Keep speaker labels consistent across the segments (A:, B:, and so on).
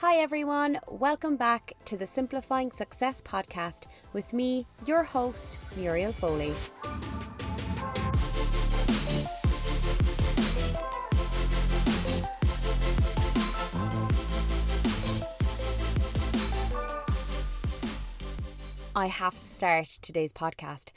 A: Hi, everyone. Welcome back to the Simplifying Success podcast with me, your host, Muriel Foley. I have to start today's podcast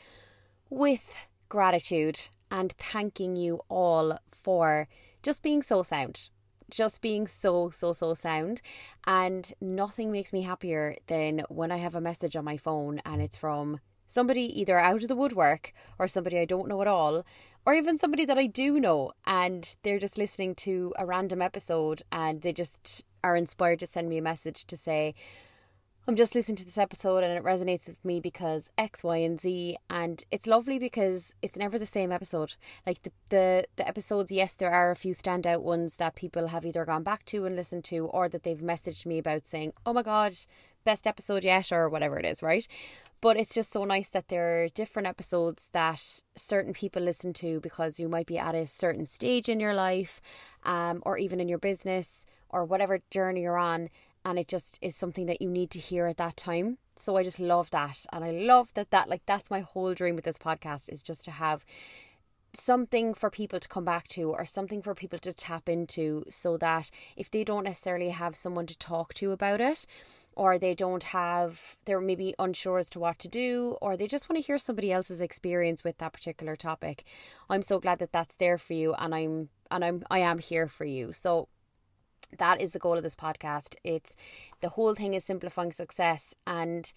A: with gratitude and thanking you all for just being so sound just being so, so, so sound. And nothing makes me happier than when I have a message on my phone and it's from somebody either out of the woodwork or somebody I don't know at all, or even somebody that I do know, and they're just listening to a random episode and they just are inspired to send me a message to say, I'm just listening to this episode and it resonates with me because X, Y, and Z. And it's lovely because it's never the same episode. Like the, the, the episodes, yes, there are a few standout ones that people have either gone back to and listened to or that they've messaged me about saying, oh my God, best episode yet, or whatever it is, right? But it's just so nice that there are different episodes that certain people listen to because you might be at a certain stage in your life um, or even in your business or whatever journey you're on and it just is something that you need to hear at that time. So I just love that. And I love that that like that's my whole dream with this podcast is just to have something for people to come back to or something for people to tap into so that if they don't necessarily have someone to talk to about it or they don't have they're maybe unsure as to what to do or they just want to hear somebody else's experience with that particular topic i'm so glad that that's there for you and i'm and i'm i am here for you so that is the goal of this podcast. It's the whole thing is simplifying success and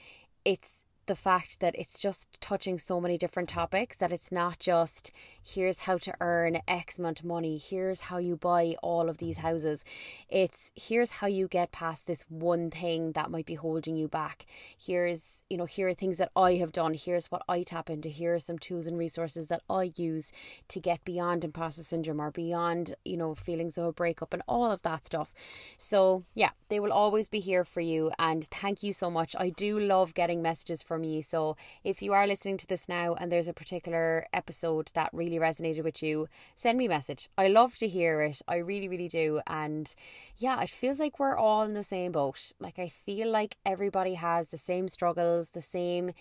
A: it's the fact that it's just touching so many different topics that it's not just here's how to earn X amount of money, here's how you buy all of these houses. It's here's how you get past this one thing that might be holding you back. Here's, you know, here are things that I have done, here's what I tap into, here are some tools and resources that I use to get beyond imposter syndrome or beyond, you know, feelings of a breakup and all of that stuff. So, yeah, they will always be here for you and thank you so much. I do love getting messages from me. So if you are listening to this now and there's a particular episode that really resonated with you, send me a message. I love to hear it. I really, really do. And yeah, it feels like we're all in the same boat. Like I feel like everybody has the same struggles, the same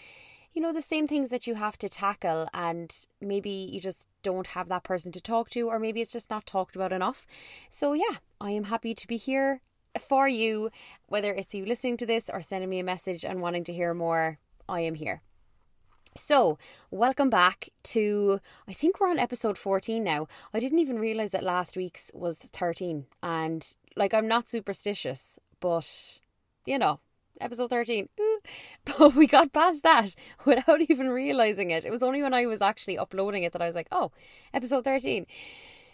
A: you know the same things that you have to tackle and maybe you just don't have that person to talk to or maybe it's just not talked about enough so yeah i am happy to be here for you whether it's you listening to this or sending me a message and wanting to hear more I am here. So, welcome back to I think we're on episode 14 now. I didn't even realize that last week's was 13 and like I'm not superstitious, but you know, episode 13. But we got past that without even realizing it. It was only when I was actually uploading it that I was like, "Oh, episode 13."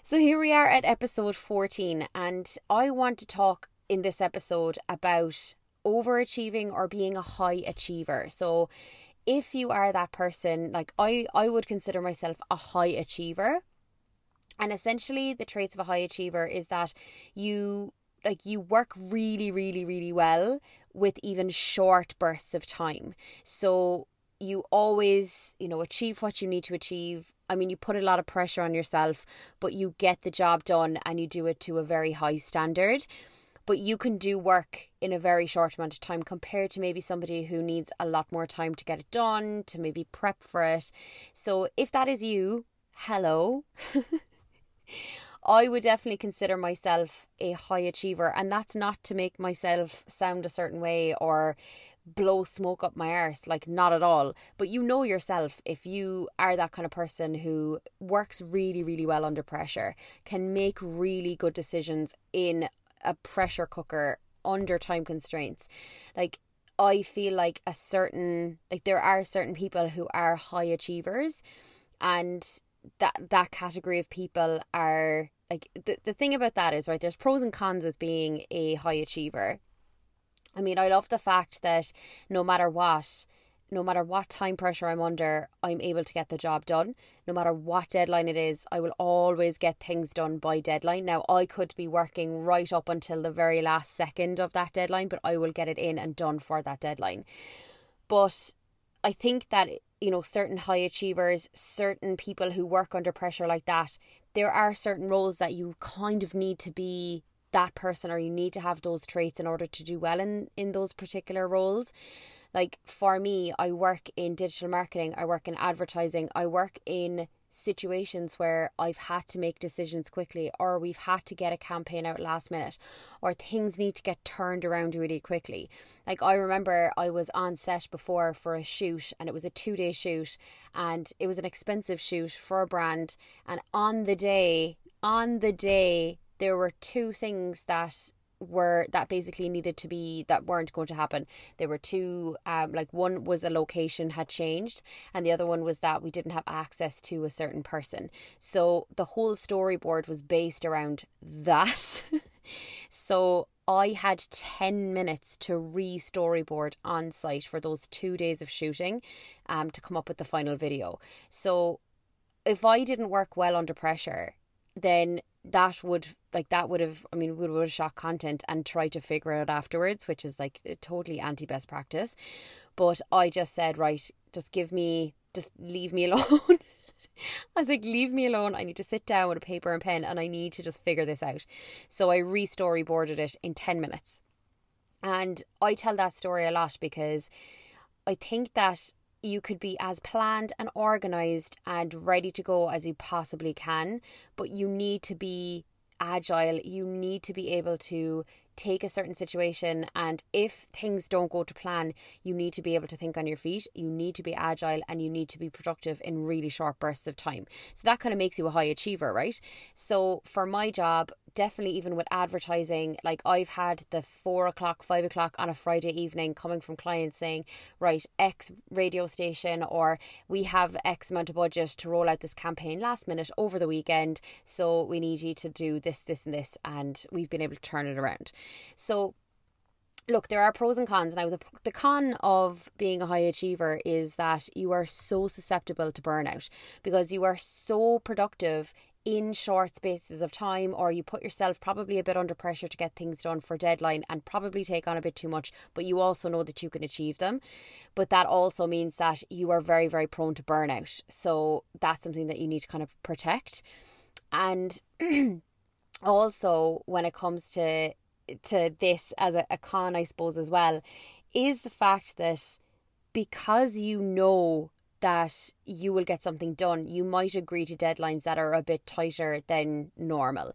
A: So here we are at episode 14 and I want to talk in this episode about overachieving or being a high achiever. So if you are that person, like I, I would consider myself a high achiever. And essentially the traits of a high achiever is that you like you work really, really, really well with even short bursts of time. So you always, you know, achieve what you need to achieve. I mean, you put a lot of pressure on yourself, but you get the job done and you do it to a very high standard but you can do work in a very short amount of time compared to maybe somebody who needs a lot more time to get it done, to maybe prep for it. So if that is you, hello. I would definitely consider myself a high achiever, and that's not to make myself sound a certain way or blow smoke up my arse, like not at all. But you know yourself if you are that kind of person who works really, really well under pressure, can make really good decisions in a pressure cooker under time constraints. Like I feel like a certain like there are certain people who are high achievers and that that category of people are like the, the thing about that is right there's pros and cons with being a high achiever. I mean I love the fact that no matter what no matter what time pressure I'm under, I'm able to get the job done. No matter what deadline it is, I will always get things done by deadline. Now, I could be working right up until the very last second of that deadline, but I will get it in and done for that deadline. But I think that, you know, certain high achievers, certain people who work under pressure like that, there are certain roles that you kind of need to be that person or you need to have those traits in order to do well in in those particular roles like for me i work in digital marketing i work in advertising i work in situations where I've had to make decisions quickly, or we've had to get a campaign out last minute, or things need to get turned around really quickly. Like, I remember I was on set before for a shoot, and it was a two day shoot, and it was an expensive shoot for a brand. And on the day, on the day there were two things that were that basically needed to be that weren't going to happen. There were two um like one was a location had changed and the other one was that we didn't have access to a certain person. So the whole storyboard was based around that. So I had 10 minutes to re storyboard on site for those two days of shooting um, to come up with the final video. So, if I didn't work well under pressure, then that would like that would have I mean we would have shot content and tried to figure it out afterwards, which is like totally anti best practice. But I just said, right, just give me just leave me alone. I was like, leave me alone. I need to sit down with a paper and pen and I need to just figure this out. So I re storyboarded it in 10 minutes. And I tell that story a lot because I think that you could be as planned and organized and ready to go as you possibly can, but you need to be agile. You need to be able to take a certain situation and if things don't go to plan you need to be able to think on your feet. You need to be agile and you need to be productive in really short bursts of time. So that kind of makes you a high achiever right? So for my job definitely even with advertising, like I've had the four o'clock, five o'clock on a Friday evening coming from clients saying, right, X radio station, or we have X amount of budget to roll out this campaign last minute over the weekend. So we need you to do this, this, and this. And we've been able to turn it around. So look, there are pros and cons. Now, the, the con of being a high achiever is that you are so susceptible to burnout because you are so productive in short spaces of time, or you put yourself probably a bit under pressure to get things done for deadline and probably take on a bit too much, but you also know that you can achieve them. But that also means that you are very, very prone to burnout. So that's something that you need to kind of protect. And also, when it comes to to this as a, a con, I suppose, as well, is the fact that because you know that you will get something done, you might agree to deadlines that are a bit tighter than normal.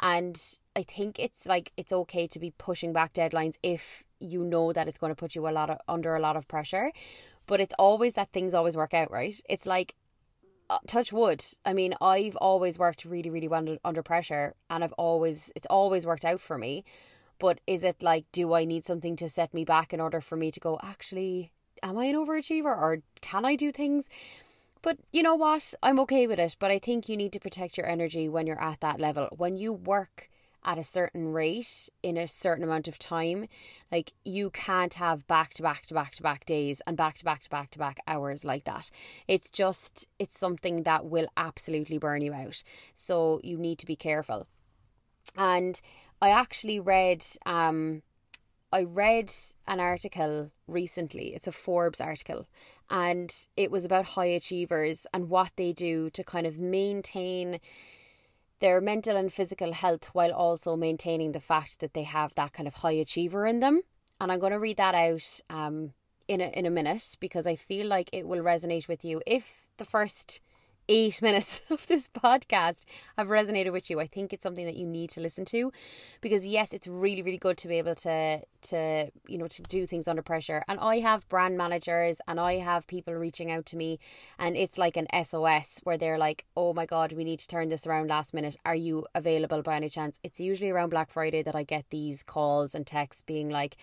A: And I think it's like it's okay to be pushing back deadlines if you know that it's going to put you a lot of under a lot of pressure. But it's always that things always work out, right? It's like uh, touch wood. I mean, I've always worked really, really well under pressure, and I've always it's always worked out for me. But is it like, do I need something to set me back in order for me to go? Actually, am I an overachiever or can I do things? But you know what? I'm okay with it. But I think you need to protect your energy when you're at that level. When you work at a certain rate in a certain amount of time, like you can't have back to back to back to back days and back to back to back to back hours like that. It's just, it's something that will absolutely burn you out. So you need to be careful. And I actually read, um, I read an article recently. It's a Forbes article, and it was about high achievers and what they do to kind of maintain their mental and physical health while also maintaining the fact that they have that kind of high achiever in them. And I'm going to read that out um, in a, in a minute because I feel like it will resonate with you if the first eight minutes of this podcast have resonated with you, I think it's something that you need to listen to because yes, it's really, really good to be able to to, you know, to do things under pressure. And I have brand managers and I have people reaching out to me and it's like an SOS where they're like, Oh my god, we need to turn this around last minute. Are you available by any chance? It's usually around Black Friday that I get these calls and texts being like,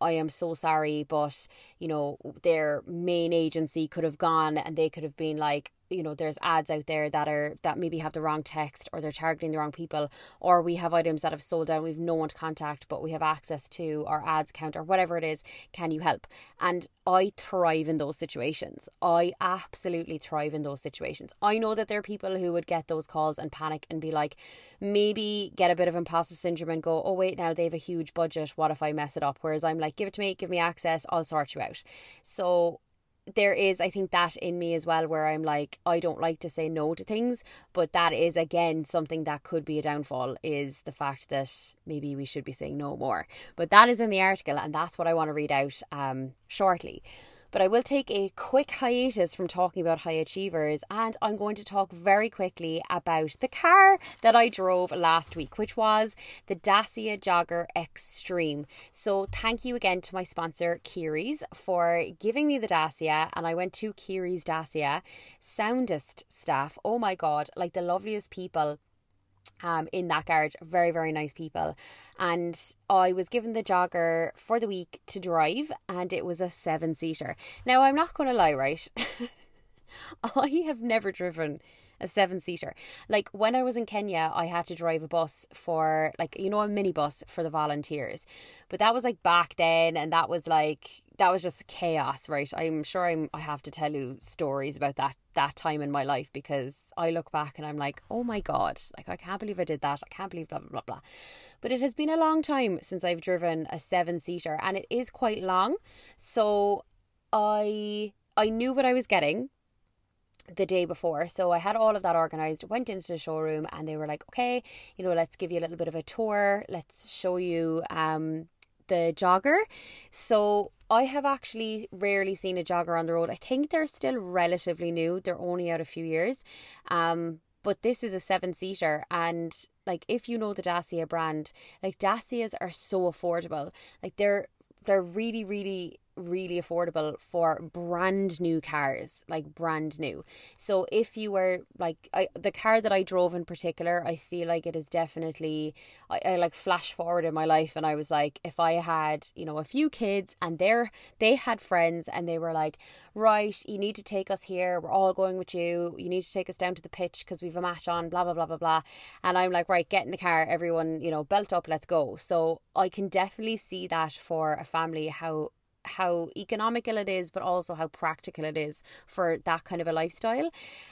A: I am so sorry, but you know, their main agency could have gone and they could have been like, you know there's ads out there that are that maybe have the wrong text or they're targeting the wrong people or we have items that have sold out we've no one to contact but we have access to our ads count or whatever it is can you help? And i thrive in those situations. I absolutely thrive in those situations. I know that there are people who would get those calls and panic and be like maybe get a bit of imposter syndrome and go oh wait now they have a huge budget. What if i mess it up? Whereas i'm like give it to me. Give me access. I'll sort you out. So there is, I think, that in me as well, where I'm like, I don't like to say no to things, but that is again something that could be a downfall is the fact that maybe we should be saying no more. But that is in the article, and that's what I want to read out um, shortly. But I will take a quick hiatus from talking about high achievers and I'm going to talk very quickly about the car that I drove last week, which was the Dacia Jogger Extreme. So thank you again to my sponsor, Keary's, for giving me the Dacia. And I went to Keary's Dacia, soundest staff. Oh my God, like the loveliest people um, in that garage. Very, very nice people. And I was given the jogger for the week to drive, and it was a seven seater. Now, I'm not going to lie, right? I have never driven a seven seater. Like when I was in Kenya, I had to drive a bus for like you know a minibus for the volunteers, but that was like back then, and that was like that was just chaos, right? I'm sure I'm I have to tell you stories about that that time in my life because I look back and I'm like, oh my god, like I can't believe I did that. I can't believe blah blah blah blah. But it has been a long time since I've driven a seven seater, and it is quite long. So I I knew what I was getting the day before. So I had all of that organized, went into the showroom and they were like, okay, you know, let's give you a little bit of a tour. Let's show you um the jogger. So I have actually rarely seen a jogger on the road. I think they're still relatively new. They're only out a few years. Um but this is a seven seater and like if you know the Dacia brand, like Dacias are so affordable. Like they're they're really really really affordable for brand new cars, like brand new. So if you were like I, the car that I drove in particular, I feel like it is definitely I, I like flash forward in my life and I was like if I had, you know, a few kids and they're they had friends and they were like, "Right, you need to take us here. We're all going with you. You need to take us down to the pitch because we've a match on, blah blah blah blah blah." And I'm like, "Right, get in the car, everyone, you know, belt up, let's go." So I can definitely see that for a family how how economical it is, but also how practical it is for that kind of a lifestyle.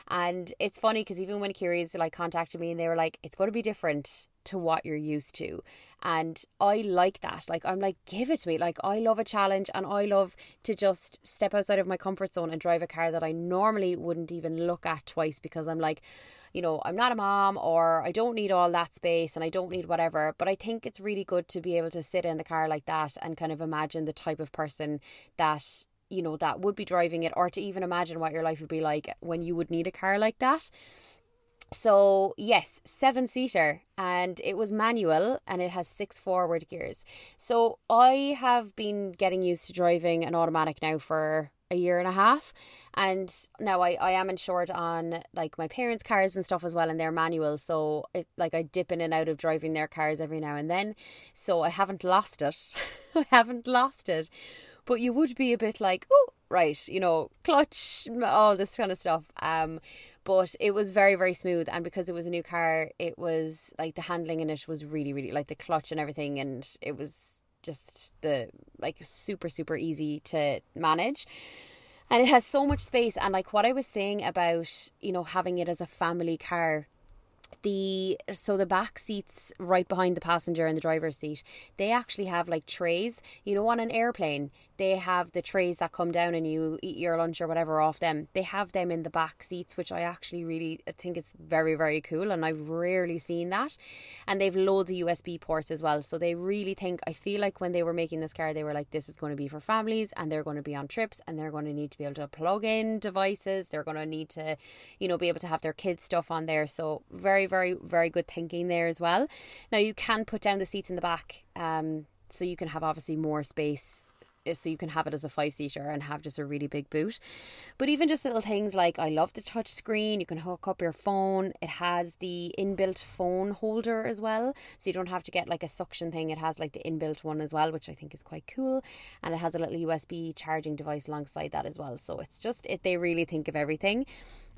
A: And it's funny because even when Keary's like contacted me and they were like, it's going to be different to what you're used to. And I like that. Like, I'm like, give it to me. Like, I love a challenge and I love to just step outside of my comfort zone and drive a car that I normally wouldn't even look at twice because I'm like, you know, I'm not a mom or I don't need all that space and I don't need whatever. But I think it's really good to be able to sit in the car like that and kind of imagine the type of person that you know that would be driving it or to even imagine what your life would be like when you would need a car like that so, yes, seven seater and it was manual and it has six forward gears. So, I have been getting used to driving an automatic now for a year and a half and now I, I am insured on like my parents cars and stuff as well and they're manual so it like I dip in and out of driving their cars every now and then. So I haven't lost it. I haven't lost it. But you would be a bit like oh right you know clutch all this kind of stuff. Um but it was very very smooth. And because it was a new car it was like the handling in it was really really like the clutch and everything. And it was just the like super super easy to manage. And it has so much space. And like what i was saying about you know having it as a family car the so the back seats right behind the passenger and the driver's seat they actually have like trays you know on an airplane they have the trays that come down and you eat your lunch or whatever off them. They have them in the back seats, which I actually really I think is very, very cool. And I've rarely seen that. And they've loads of USB ports as well. So they really think, I feel like when they were making this car, they were like, this is going to be for families and they're going to be on trips and they're going to need to be able to plug in devices. They're going to need to, you know, be able to have their kids' stuff on there. So very, very, very very good thinking there as well. Now you can put down the seats in the back. Um, so you can have obviously more space so you can have it as a five seater and have just a really big boot. But even just little things like I love the touch screen, you can hook up your phone. It has the inbuilt phone holder as well. So you don't have to get like a suction thing. It has like the inbuilt one as well, which I think is quite cool. And it has a little USB charging device alongside that as well. So it's just it they really think of everything.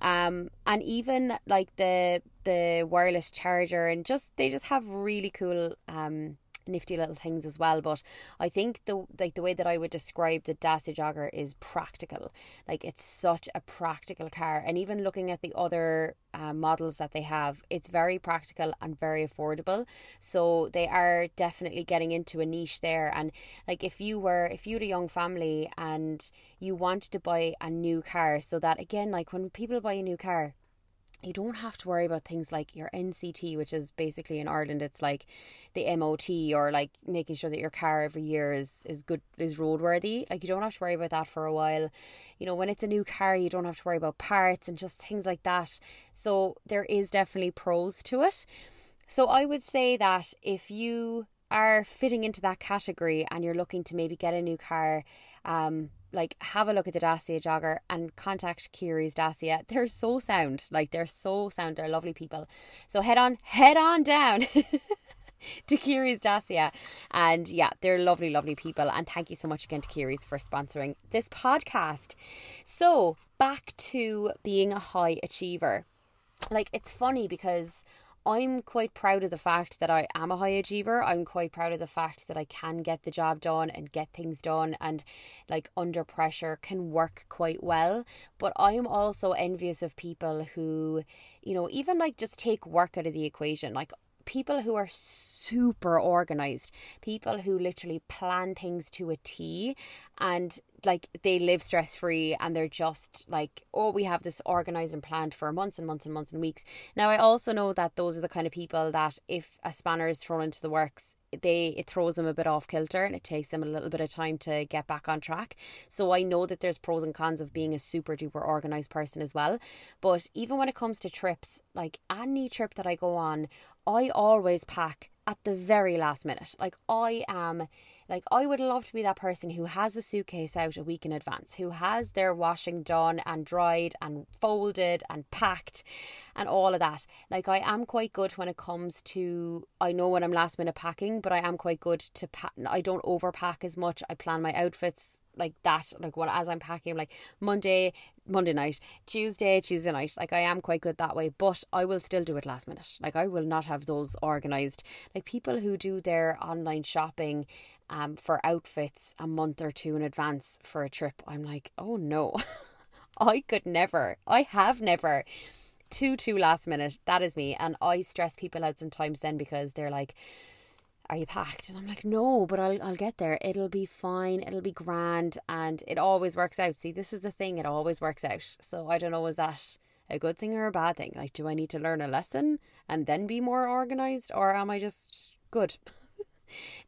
A: Um and even like the the wireless charger and just they just have really cool um nifty little things as well. But I think the like the way that I would describe the Dacia Jogger is practical. Like it's such a practical car, and even looking at the other uh, models that they have, it's very practical and very affordable. So they are definitely getting into a niche there. And like if you were if you had a young family and you wanted to buy a new car, so that again, like when people buy a new car you don't have to worry about things like your NCT, which is basically in Ireland, it's like the MOT or like making sure that your car every year is is good is roadworthy. Like you don't have to worry about that for a while. You know, when it's a new car, you don't have to worry about parts and just things like that. So there is definitely pros to it. So I would say that if you are fitting into that category and you're looking to maybe get a new car, um, like have a look at the Dacia jogger and contact Keary's Dacia. They're so sound. Like they're so sound. They're lovely people. So head on, head on down. to Keary's Dacia. And yeah, they're lovely, lovely people. And thank you so much again to Keary's for sponsoring this podcast. So back to being a high achiever. Like it's funny because I'm quite proud of the fact that I am a high achiever. I'm quite proud of the fact that I can get the job done and get things done and like under pressure can work quite well. But I'm also envious of people who, you know, even like just take work out of the equation. Like people who are super organized, people who literally plan things to a T and like they live stress free and they're just like, oh, we have this organized and planned for months and months and months and weeks. Now, I also know that those are the kind of people that if a spanner is thrown into the works, they it throws them a bit off kilter and it takes them a little bit of time to get back on track. So I know that there's pros and cons of being a super duper organized person as well. But even when it comes to trips, like any trip that I go on, I always pack at the very last minute. Like I am like, I would love to be that person who has a suitcase out a week in advance, who has their washing done and dried and folded and packed and all of that. Like, I am quite good when it comes to, I know when I'm last minute packing, but I am quite good to pack. I don't overpack as much. I plan my outfits like that like what as I'm packing like Monday Monday night Tuesday Tuesday night like I am quite good that way but I will still do it last minute like I will not have those organized like people who do their online shopping um, for outfits a month or two in advance for a trip. I'm like, oh no, I could never. I have never. Too, too last minute. That is me. And I stress people out sometimes then because they're like, are you packed? And I'm like, no, but I'll, I'll get there. It'll be fine. It'll be grand. And it always works out. See, this is the thing. It always works out. So I don't know, is that a good thing or a bad thing? Like, do I need to learn a lesson and then be more organized? Or am I just good?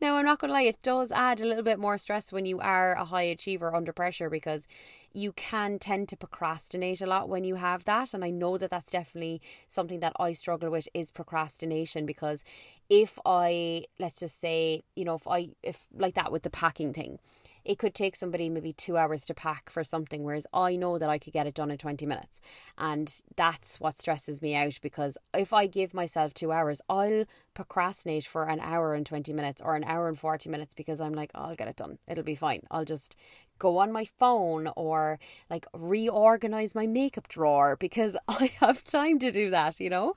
A: now, I'm not going to lie, it does add a little bit more stress when you are a high achiever under pressure because you can tend to procrastinate a lot when you have that. And I know that that's definitely something that I struggle with is procrastination because if I, let's just say, you know, if I, if like that with the packing thing, it could take somebody maybe two hours to pack for something, whereas I know that I could get it done in 20 minutes. And that's what stresses me out because if I give myself two hours, I'll procrastinate for an hour and 20 minutes or an hour and 40 minutes because I'm like, oh, I'll get it done. It'll be fine. I'll just go on my phone or like reorganize my makeup drawer because I have time to do that, you know?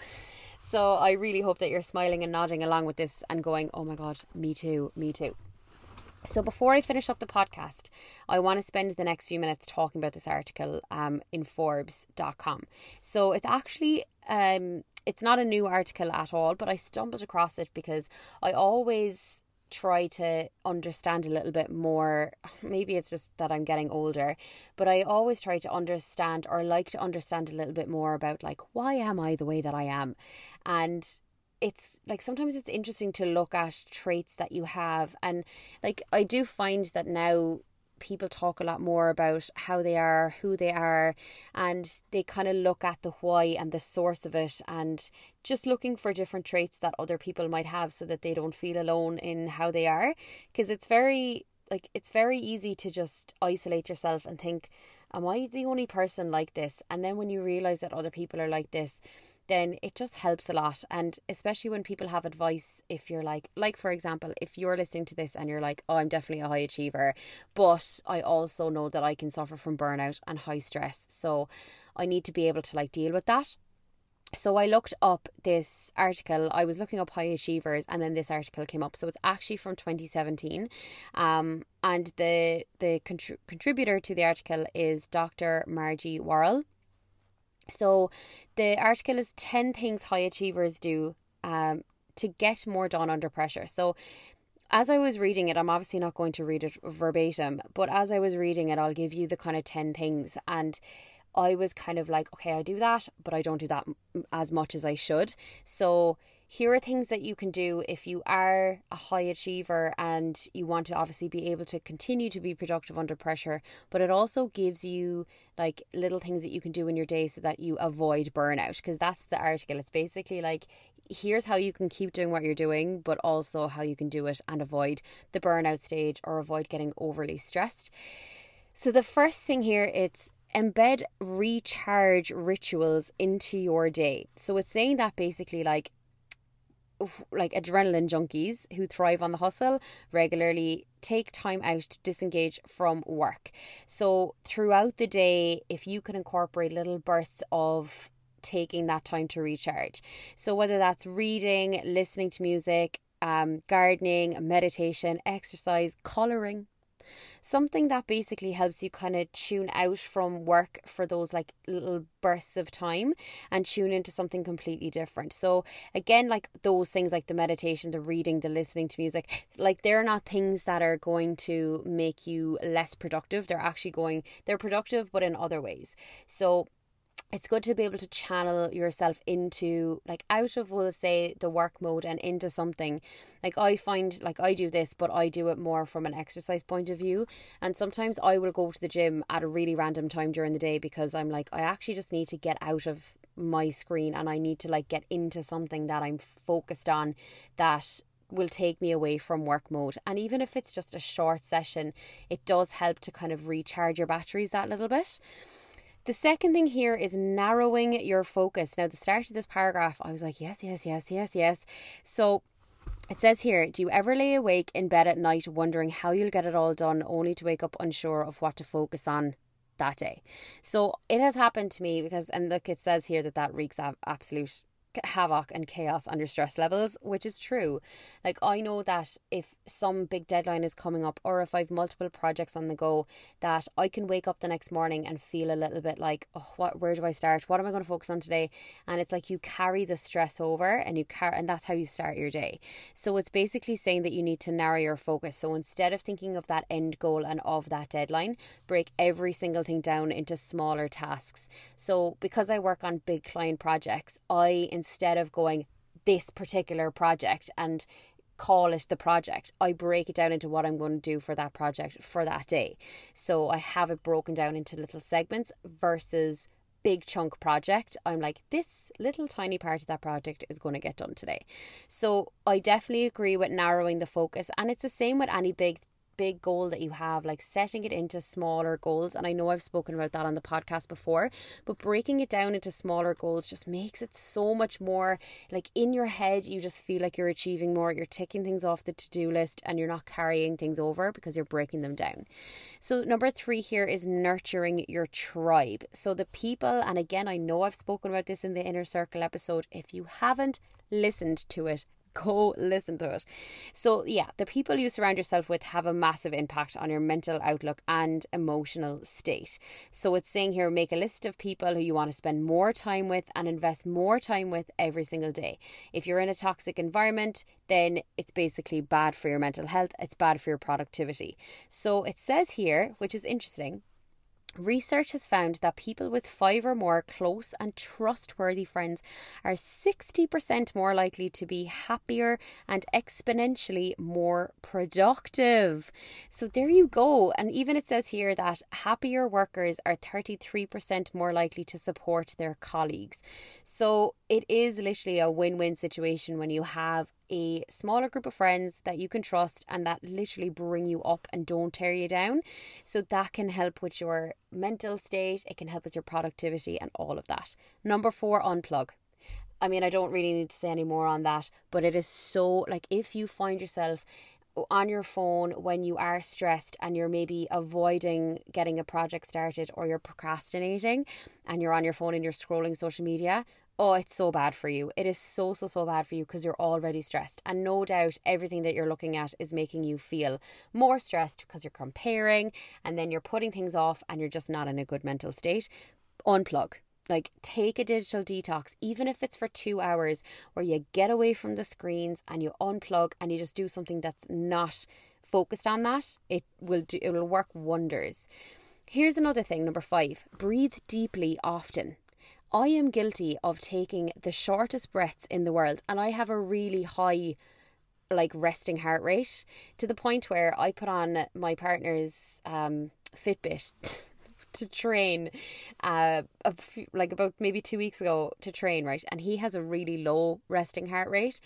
A: So I really hope that you're smiling and nodding along with this and going, oh my God, me too, me too. So, before I finish up the podcast, I want to spend the next few minutes talking about this article um, in Forbes.com. So, it's actually um, it's not a new article at all, but I stumbled across it because I always try to understand a little bit more. Maybe it's just that I'm getting older, but I always try to understand or like to understand a little bit more about like why am I the way that I am, and it's like sometimes it's interesting to look at traits that you have and like I do find that now people talk a lot more about how they are, who they are, and they kind of look at the why and the source of it and just looking for different traits that other people might have so that they don't feel alone in how they are. Because it's very, like, it's very easy to just isolate yourself and think, Am I the only person like this? And then when you realize that other people are like this, then it just helps a lot. And especially when people have advice, if you're like, like for example, if you're listening to this and you're like, oh, I'm definitely a high achiever, but I also know that I can suffer from burnout and high stress. So I need to be able to like deal with that. so I looked up this article. I was looking up high achievers, and then this article came up. So it's actually from 2017, um, and the the contr- contributor to the article is Dr. Margie Warrell. So the article is 10 things high achievers do um, to get more done under pressure. So as I was reading it, I'm obviously not going to read it verbatim, but as I was reading it, I'll give you the kind of 10 things. And I was kind of like, okay, I do that, but I don't do that as much as I should. So here are things that you can do if you are a high achiever and you want to obviously be able to continue to be productive under pressure but it also gives you like little things that you can do in your day so that you avoid burnout because that's the article. It's basically like here's how you can keep doing what you're doing but also how you can do it and avoid the burnout stage or avoid getting overly stressed. So the first thing here it's embed recharge rituals into your day. So it's saying that basically like like adrenaline junkies who thrive on the hustle regularly take time out to disengage from work. So, throughout the day, if you can incorporate little bursts of taking that time to recharge. So, whether that's reading, listening to music, um, gardening, meditation, exercise, colouring, something that basically helps you kind of tune out from work for those like little bursts of time and tune into something completely different. So again, like those things like the meditation, the reading, the listening to music, like they're not things that are going to make you less productive. They're actually going they're productive but in other ways. So it's good to be able to channel yourself into like out of we'll say the work mode and into something like i find like i do this but i do it more from an exercise point of view and sometimes i will go to the gym at a really random time during the day because i'm like i actually just need to get out of my screen and i need to like get into something that i'm focused on that will take me away from work mode. And even if it's just a short session, it does help to kind of recharge your batteries that little bit. The second thing here is narrowing your focus. Now, the start of this paragraph, I was like, yes, yes, yes, yes, yes. So it says here, do you ever lay awake in bed at night wondering how you'll get it all done only to wake up unsure of what to focus on? that day. So it has happened to me because, and look, it says here that that wreaks absolute havoc and chaos under stress levels, which is true. Like, I know that if some big deadline is coming up or if I've multiple projects on the go, that I can wake up the next morning and feel a little bit like, oh, what, where do I start? What am I going to focus on today? And it's like you carry the stress over and you carry, and that's how you start your day. So it's basically saying that you need to narrow your focus. So instead of thinking of that end goal and of that deadline, break every single thing down into smaller tasks. So because I work on big client projects, I instead of going this particular project and call it the project. I break it down into what I'm going to do for that project for that day. So I have it broken down into little segments versus big chunk project. I'm like, this little tiny part of that project is going to get done today. So I definitely agree with narrowing the focus. And it's the same with any big big goal that you have, like setting it into smaller goals. And I know I've spoken about that on the podcast before, but breaking it down into smaller goals just makes it so much more like in your head, you just feel like you're achieving more. You're ticking things off the to do list and you're not carrying things over because you're breaking them down. So, number three here is nurturing your tribe. So, the people, and again, I know I've spoken about this in the inner circle episode. If you haven't listened to it, go listen to it. So, yeah, the people you surround yourself with have a massive impact on your mental outlook and emotional state. So, it's saying here make a list of people who you want to spend more time with and invest more time with every single day. If you're in a toxic environment, then it's basically bad for your mental health, it's bad for your productivity. So, it says here, which is interesting Research has found that people with five or more close and trustworthy friends are 60% more likely to be happier and exponentially more productive. So there you go. And even it says here that happier workers are 33% more likely to support their colleagues. So it is literally a win win situation when you have a smaller group of friends that you can trust and that literally bring you up and don't tear you down. So that can help with your mental state, it can help with your productivity and all of that. Number four, unplug. I mean, I don't really need to say any more on that, but it is so like if you find yourself on your phone when you are stressed and you're maybe avoiding getting a project started or you're procrastinating and you're on your phone and you're scrolling social media, oh, it's so bad for you. It is so, so, so bad for you because you're already stressed. And no doubt everything that you're looking at is making you feel more stressed because you're comparing and then you're putting things off and you're just not in a good mental state. Unplug. Like, take a digital detox, even if it's for two hours, where you get away from the screens and you unplug and you just do something that's not focused on that. It will do, it will work wonders. Here's another thing, number five breathe deeply often. I am guilty of taking the shortest breaths in the world, and I have a really high, like, resting heart rate to the point where I put on my partner's um, Fitbit. to train uh few, like about maybe 2 weeks ago to train right and he has a really low resting heart rate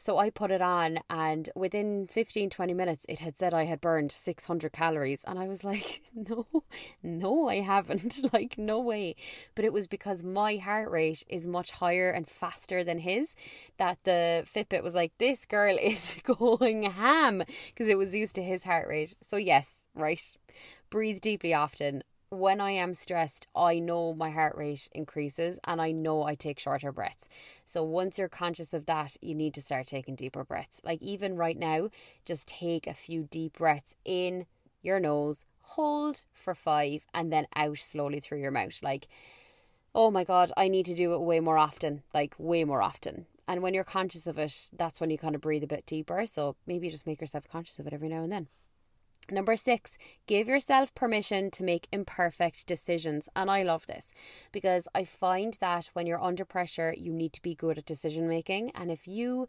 A: so I put it on, and within 15 20 minutes, it had said I had burned 600 calories. And I was like, no, no, I haven't. like, no way. But it was because my heart rate is much higher and faster than his that the Fitbit was like, this girl is going ham because it was used to his heart rate. So, yes, right. Breathe deeply often when I am stressed, I know my heart rate increases and I know I take shorter breaths. So once you're conscious of that, you need to start taking deeper breaths. Like even right now, just take a few deep breaths in your nose, hold for five, and then out slowly through your mouth. Like, oh my God, I need to do it way more often, like way more often. And when you're conscious of it, that's when you kind of breathe a bit deeper. So maybe just make yourself conscious of it every now and then. Number six, give yourself permission to make imperfect decisions. And I love this because I find that when you're under pressure, you need to be good at decision making. And if you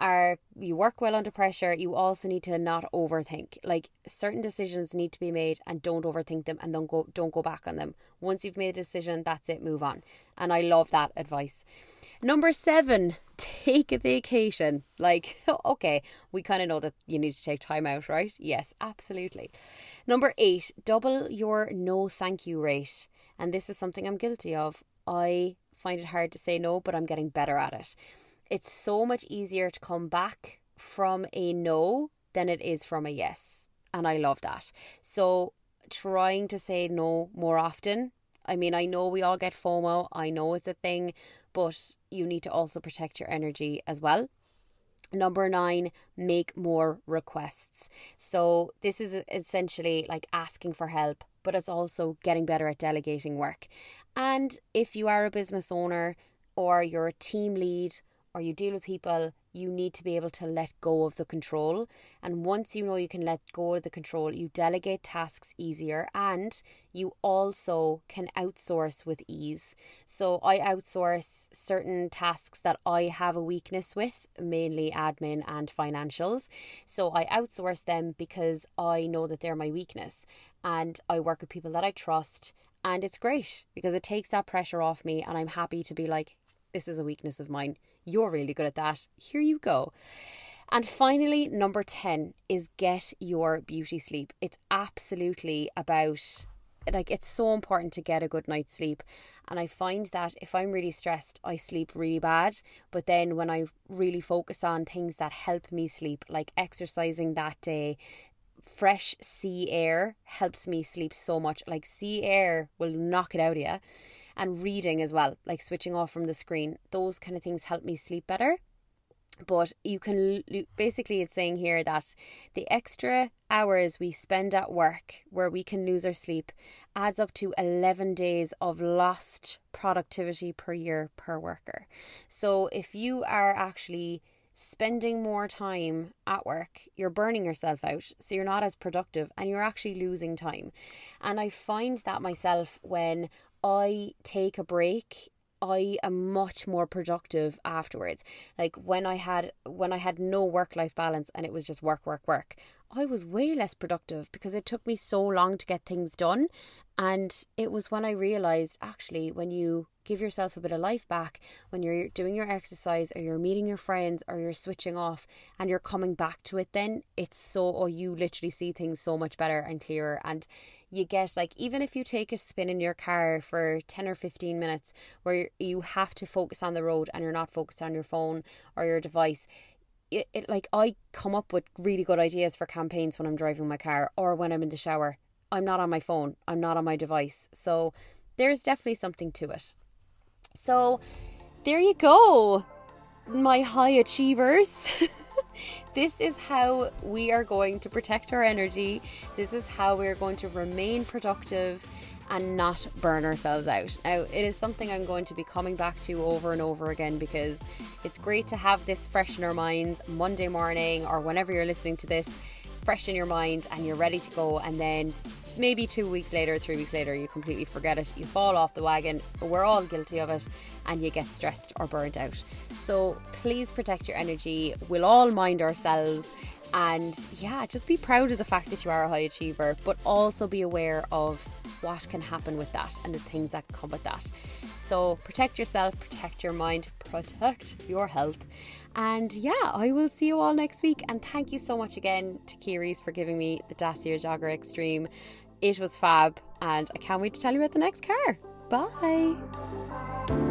A: are you work well under pressure you also need to not overthink. Like certain decisions need to be made and don't overthink them and don't go don't go back on them. Once you've made a decision that's it move on. And i love that advice. Number 7 take a vacation. Like okay we kind of know that you need to take time out right? Yes absolutely. Number 8 double your no thank you rate. And this is something i'm guilty of. I find it hard to say no but i'm getting better at it it's so much easier to come back from a no than it is from a yes. And I love that. So trying to say no more often. I mean, I know we all get FOMO, I know it's a thing, but you need to also protect your energy as well. Number nine, make more requests. So, this is essentially like asking for help, but it's also getting better at delegating work. And if you are a business owner or you're a team lead or you deal with people, you need to be able to let go of the control. And once you know you can let go of the control, you delegate tasks easier and you also can outsource with ease. So I outsource certain tasks that I have a weakness with, mainly admin and financials. So I outsource them because I know that they're my weakness. And I work with people that I trust. And it's great because it takes that pressure off me, and I'm happy to be like, this is a weakness of mine you're really good at that. Here you go. And finally, number 10 is get your beauty sleep. It's absolutely about like it's so important to get a good night's sleep and i find that if i'm really stressed i sleep really bad but then when i really focus on things that help me sleep like exercising that day fresh sea air helps me sleep so much like sea air will knock it out of you and reading as well, like switching off from the screen. Those kind of things help me sleep better. But you can basically, it's saying here that the extra hours we spend at work where we can lose our sleep adds up to 11 days of lost productivity per year per worker. So if you are actually spending more time at work, you're burning yourself out. So you're not as productive and you're actually losing time. And I find that myself when I take a break I am much more productive afterwards. Like when I had when I had no work life balance and it was just work work work, I was way less productive because it took me so long to get things done and it was when I realized actually when you give yourself a bit of life back when you're doing your exercise or you're meeting your friends or you're switching off and you're coming back to it then it's so or you literally see things so much better and clearer and you get like even if you take a spin in your car for 10 or 15 minutes where you have to focus on the road and you're not focused on your phone or your device it, it like I come up with really good ideas for campaigns when I'm driving my car or when I'm in the shower. I'm not on my phone. I'm not on my device. So there's definitely something to it. So there you go, my high achievers. this is how we are going to protect our energy. This is how we are going to remain productive and not burn ourselves out. Now, it is something I'm going to be coming back to over and over again because it's great to have this fresh in our minds Monday morning or whenever you're listening to this, fresh in your mind and you're ready to go. And then maybe two weeks later, three weeks later, you completely forget it. You fall off the wagon. We're all guilty of it, and you get stressed or burnt out. So please protect your energy. We'll all mind ourselves. And yeah, just be proud of the fact that you are a high achiever, but also be aware of what can happen with that and the things that come with that. So protect yourself, protect your mind, protect your health. And yeah, I will see you all next week. And thank you so much again to Keary's for giving me the Dacia Jogger Extreme. It was fab, and I can't wait to tell you about the next car. Bye.